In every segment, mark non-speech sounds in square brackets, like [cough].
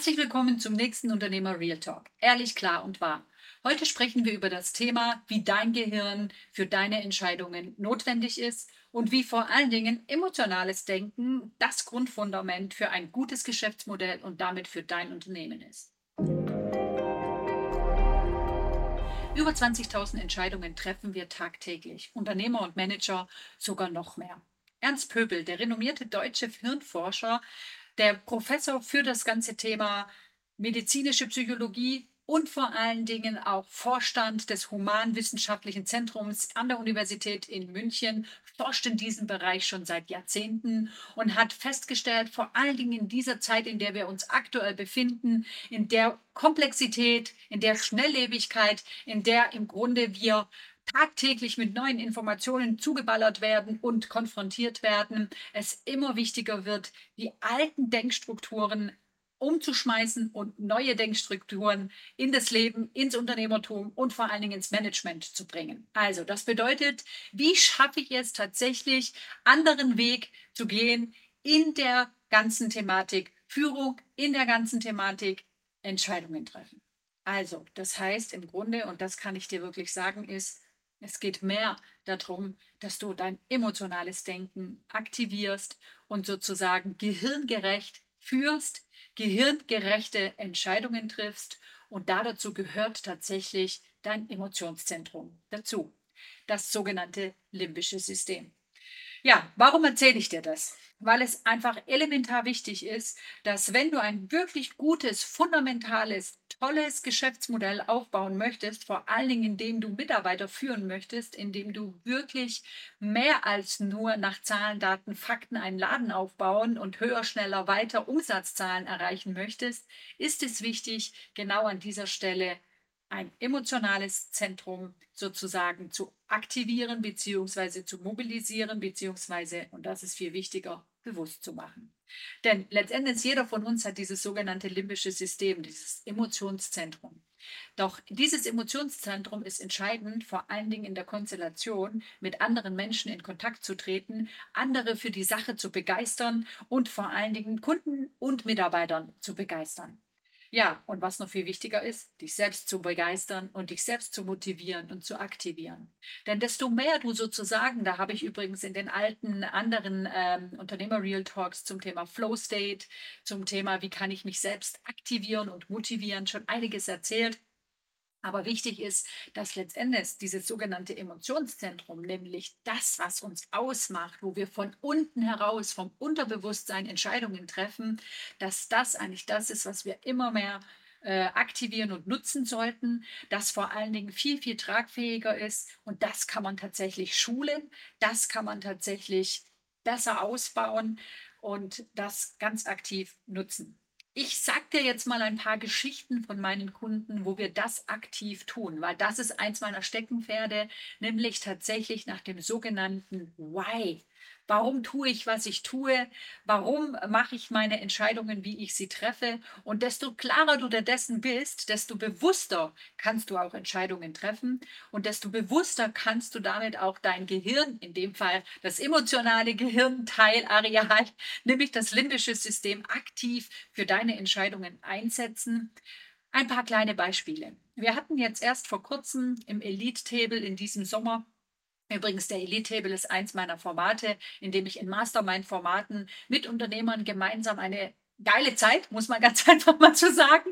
Herzlich willkommen zum nächsten Unternehmer Real Talk. Ehrlich, klar und wahr. Heute sprechen wir über das Thema, wie dein Gehirn für deine Entscheidungen notwendig ist und wie vor allen Dingen emotionales Denken das Grundfundament für ein gutes Geschäftsmodell und damit für dein Unternehmen ist. Über 20.000 Entscheidungen treffen wir tagtäglich, Unternehmer und Manager sogar noch mehr. Ernst Pöbel, der renommierte deutsche Hirnforscher, der Professor für das ganze Thema medizinische Psychologie und vor allen Dingen auch Vorstand des Humanwissenschaftlichen Zentrums an der Universität in München, forscht in diesem Bereich schon seit Jahrzehnten und hat festgestellt, vor allen Dingen in dieser Zeit, in der wir uns aktuell befinden, in der Komplexität, in der Schnelllebigkeit, in der im Grunde wir tagtäglich mit neuen Informationen zugeballert werden und konfrontiert werden, es immer wichtiger wird, die alten Denkstrukturen umzuschmeißen und neue Denkstrukturen in das Leben, ins Unternehmertum und vor allen Dingen ins Management zu bringen. Also das bedeutet, wie schaffe ich es tatsächlich, anderen Weg zu gehen in der ganzen Thematik Führung, in der ganzen Thematik Entscheidungen treffen. Also das heißt im Grunde, und das kann ich dir wirklich sagen, ist, es geht mehr darum, dass du dein emotionales Denken aktivierst und sozusagen gehirngerecht führst, gehirngerechte Entscheidungen triffst. Und dazu gehört tatsächlich dein Emotionszentrum dazu, das sogenannte limbische System. Ja, warum erzähle ich dir das? Weil es einfach elementar wichtig ist, dass wenn du ein wirklich gutes, fundamentales, tolles Geschäftsmodell aufbauen möchtest, vor allen Dingen indem du Mitarbeiter führen möchtest, indem du wirklich mehr als nur nach Zahlen, Daten, Fakten einen Laden aufbauen und höher, schneller, weiter Umsatzzahlen erreichen möchtest, ist es wichtig, genau an dieser Stelle ein emotionales Zentrum sozusagen zu aktivieren bzw. zu mobilisieren bzw. und das ist viel wichtiger, bewusst zu machen. Denn letztendlich jeder von uns hat dieses sogenannte limbische System, dieses Emotionszentrum. Doch dieses Emotionszentrum ist entscheidend, vor allen Dingen in der Konstellation mit anderen Menschen in Kontakt zu treten, andere für die Sache zu begeistern und vor allen Dingen Kunden und Mitarbeitern zu begeistern. Ja, und was noch viel wichtiger ist, dich selbst zu begeistern und dich selbst zu motivieren und zu aktivieren. Denn desto mehr du sozusagen, da habe ich übrigens in den alten anderen ähm, Unternehmer-Real Talks zum Thema Flow State, zum Thema, wie kann ich mich selbst aktivieren und motivieren, schon einiges erzählt. Aber wichtig ist, dass letztendlich dieses sogenannte Emotionszentrum, nämlich das, was uns ausmacht, wo wir von unten heraus, vom Unterbewusstsein Entscheidungen treffen, dass das eigentlich das ist, was wir immer mehr äh, aktivieren und nutzen sollten, das vor allen Dingen viel, viel tragfähiger ist. Und das kann man tatsächlich schulen, das kann man tatsächlich besser ausbauen und das ganz aktiv nutzen. Ich sag dir jetzt mal ein paar Geschichten von meinen Kunden, wo wir das aktiv tun, weil das ist eins meiner Steckenpferde, nämlich tatsächlich nach dem sogenannten Why. Warum tue ich, was ich tue? Warum mache ich meine Entscheidungen, wie ich sie treffe? Und desto klarer du dir dessen bist, desto bewusster kannst du auch Entscheidungen treffen und desto bewusster kannst du damit auch dein Gehirn, in dem Fall das emotionale Gehirnteilareal, [laughs] nämlich das limbische System, aktiv für deine Entscheidungen einsetzen. Ein paar kleine Beispiele. Wir hatten jetzt erst vor kurzem im Elite Table in diesem Sommer Übrigens, der Elite Table ist eins meiner Formate, in dem ich in Mastermind-Formaten mit Unternehmern gemeinsam eine geile Zeit, muss man ganz [laughs] einfach mal so sagen,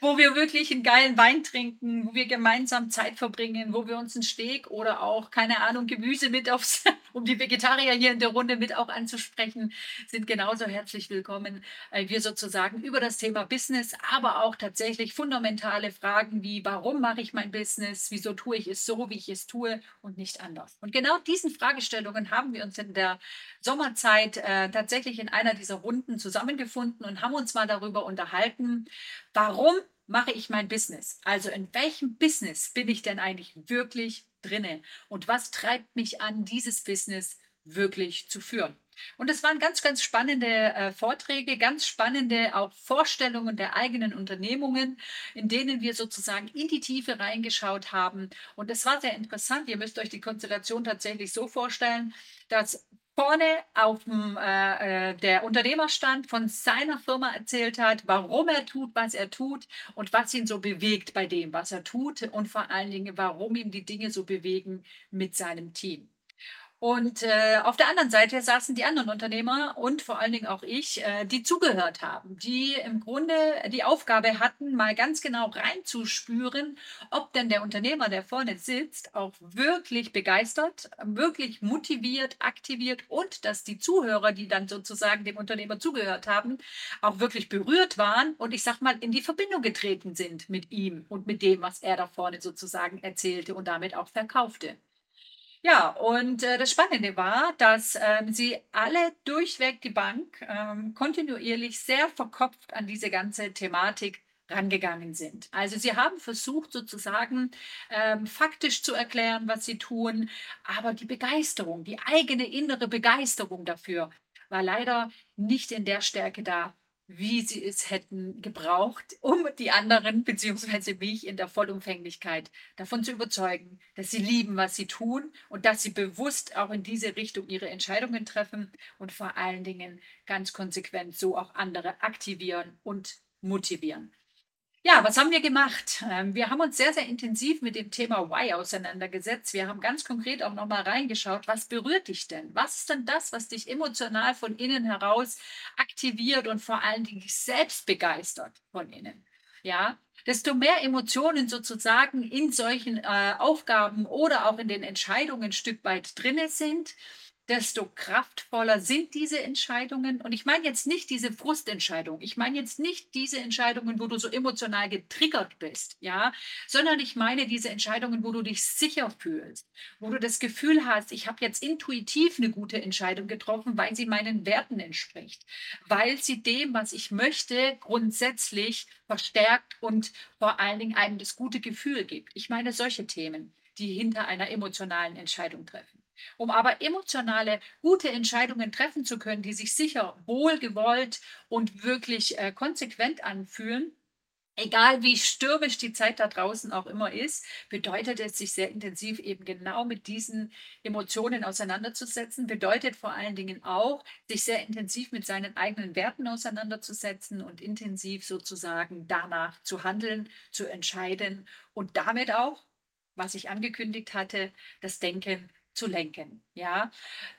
wo wir wirklich einen geilen Wein trinken, wo wir gemeinsam Zeit verbringen, wo wir uns einen Steak oder auch, keine Ahnung, Gemüse mit aufs, um die Vegetarier hier in der Runde mit auch anzusprechen, sind genauso herzlich willkommen. Äh, wir sozusagen über das Thema Business, aber auch tatsächlich fundamentale Fragen wie, warum mache ich mein Business? Wieso tue ich es so, wie ich es tue und nicht anders? Und genau diesen Fragestellungen haben wir uns in der Sommerzeit äh, tatsächlich in einer dieser Runden zusammengefunden gefunden und haben uns mal darüber unterhalten, warum mache ich mein Business? Also in welchem Business bin ich denn eigentlich wirklich drinne? Und was treibt mich an, dieses Business wirklich zu führen? Und es waren ganz, ganz spannende äh, Vorträge, ganz spannende auch Vorstellungen der eigenen Unternehmungen, in denen wir sozusagen in die Tiefe reingeschaut haben. Und es war sehr interessant. Ihr müsst euch die Konstellation tatsächlich so vorstellen, dass vorne auf dem, äh, äh, der Unternehmerstand von seiner Firma erzählt hat, warum er tut, was er tut und was ihn so bewegt bei dem, was er tut und vor allen Dingen, warum ihm die Dinge so bewegen mit seinem Team. Und äh, auf der anderen Seite saßen die anderen Unternehmer und vor allen Dingen auch ich, äh, die zugehört haben, die im Grunde die Aufgabe hatten, mal ganz genau reinzuspüren, ob denn der Unternehmer, der vorne sitzt, auch wirklich begeistert, wirklich motiviert, aktiviert und dass die Zuhörer, die dann sozusagen dem Unternehmer zugehört haben, auch wirklich berührt waren und ich sag mal in die Verbindung getreten sind mit ihm und mit dem, was er da vorne sozusagen erzählte und damit auch verkaufte. Ja, und äh, das Spannende war, dass ähm, sie alle durchweg die Bank ähm, kontinuierlich sehr verkopft an diese ganze Thematik rangegangen sind. Also sie haben versucht sozusagen ähm, faktisch zu erklären, was sie tun, aber die Begeisterung, die eigene innere Begeisterung dafür war leider nicht in der Stärke da, wie sie es hätten gebraucht, um die anderen bzw. mich in der Vollumfänglichkeit davon zu überzeugen, dass sie lieben, was sie tun und dass sie bewusst auch in diese Richtung ihre Entscheidungen treffen und vor allen Dingen ganz konsequent so auch andere aktivieren und motivieren. Ja, was haben wir gemacht? Ähm, wir haben uns sehr, sehr intensiv mit dem Thema Why auseinandergesetzt. Wir haben ganz konkret auch nochmal reingeschaut, was berührt dich denn? Was ist denn das, was dich emotional von innen heraus aktiviert und vor allen Dingen selbst begeistert von innen? Ja, desto mehr Emotionen sozusagen in solchen äh, Aufgaben oder auch in den Entscheidungen ein Stück weit drinne sind, desto kraftvoller sind diese Entscheidungen. Und ich meine jetzt nicht diese Frustentscheidung. Ich meine jetzt nicht diese Entscheidungen, wo du so emotional getriggert bist, ja, sondern ich meine diese Entscheidungen, wo du dich sicher fühlst, wo du das Gefühl hast, ich habe jetzt intuitiv eine gute Entscheidung getroffen, weil sie meinen Werten entspricht, weil sie dem, was ich möchte, grundsätzlich verstärkt und vor allen Dingen einem das gute Gefühl gibt. Ich meine solche Themen, die hinter einer emotionalen Entscheidung treffen. Um aber emotionale, gute Entscheidungen treffen zu können, die sich sicher wohlgewollt und wirklich äh, konsequent anfühlen, egal wie stürmisch die Zeit da draußen auch immer ist, bedeutet es, sich sehr intensiv eben genau mit diesen Emotionen auseinanderzusetzen, bedeutet vor allen Dingen auch, sich sehr intensiv mit seinen eigenen Werten auseinanderzusetzen und intensiv sozusagen danach zu handeln, zu entscheiden und damit auch, was ich angekündigt hatte, das Denken zu lenken. Ja,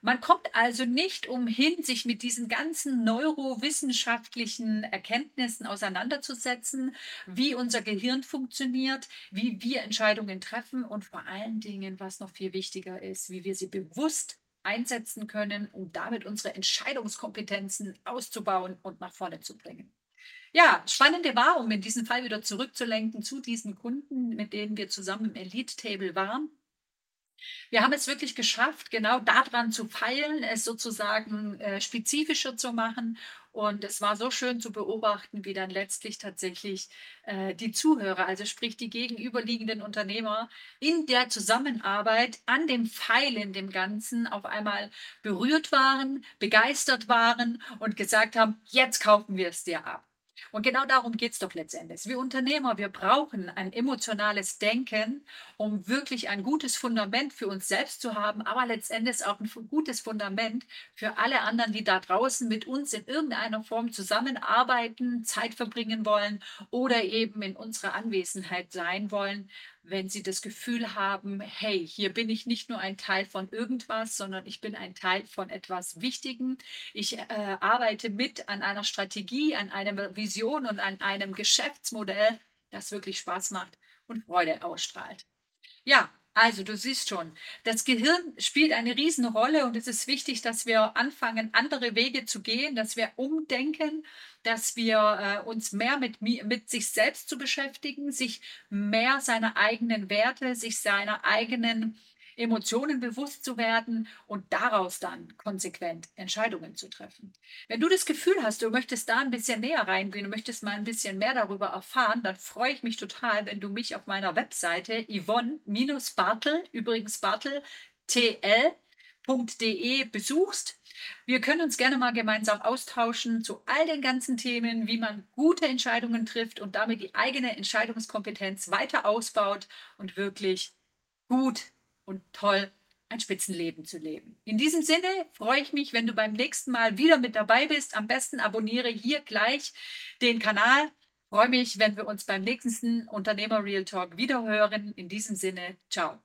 man kommt also nicht umhin, sich mit diesen ganzen neurowissenschaftlichen Erkenntnissen auseinanderzusetzen, wie unser Gehirn funktioniert, wie wir Entscheidungen treffen und vor allen Dingen, was noch viel wichtiger ist, wie wir sie bewusst einsetzen können, um damit unsere Entscheidungskompetenzen auszubauen und nach vorne zu bringen. Ja, spannende war, um in diesem Fall wieder zurückzulenken zu diesen Kunden, mit denen wir zusammen im Elite Table waren. Wir haben es wirklich geschafft, genau daran zu feilen, es sozusagen äh, spezifischer zu machen. Und es war so schön zu beobachten, wie dann letztlich tatsächlich äh, die Zuhörer, also sprich die gegenüberliegenden Unternehmer, in der Zusammenarbeit an dem Pfeilen dem Ganzen auf einmal berührt waren, begeistert waren und gesagt haben, jetzt kaufen wir es dir ab. Und genau darum geht es doch letztendlich. Wir Unternehmer, wir brauchen ein emotionales Denken, um wirklich ein gutes Fundament für uns selbst zu haben, aber letztendlich auch ein gutes Fundament für alle anderen, die da draußen mit uns in irgendeiner Form zusammenarbeiten, Zeit verbringen wollen oder eben in unserer Anwesenheit sein wollen, wenn sie das Gefühl haben, hey, hier bin ich nicht nur ein Teil von irgendwas, sondern ich bin ein Teil von etwas Wichtigem. Ich äh, arbeite mit an einer Strategie, an einer Vision und an einem Geschäftsmodell, das wirklich Spaß macht und Freude ausstrahlt. Ja, also du siehst schon, das Gehirn spielt eine Riesenrolle und es ist wichtig, dass wir anfangen, andere Wege zu gehen, dass wir umdenken, dass wir äh, uns mehr mit, mit sich selbst zu beschäftigen, sich mehr seiner eigenen Werte, sich seiner eigenen Emotionen bewusst zu werden und daraus dann konsequent Entscheidungen zu treffen. Wenn du das Gefühl hast, du möchtest da ein bisschen näher reingehen, du möchtest mal ein bisschen mehr darüber erfahren, dann freue ich mich total, wenn du mich auf meiner Webseite yvonne-bartel, übrigens bartel, tl.de besuchst. Wir können uns gerne mal gemeinsam austauschen zu all den ganzen Themen, wie man gute Entscheidungen trifft und damit die eigene Entscheidungskompetenz weiter ausbaut und wirklich gut und toll ein Spitzenleben zu leben. In diesem Sinne freue ich mich, wenn du beim nächsten Mal wieder mit dabei bist. Am besten abonniere hier gleich den Kanal. Freue mich, wenn wir uns beim nächsten Unternehmer Real Talk wiederhören. In diesem Sinne, ciao.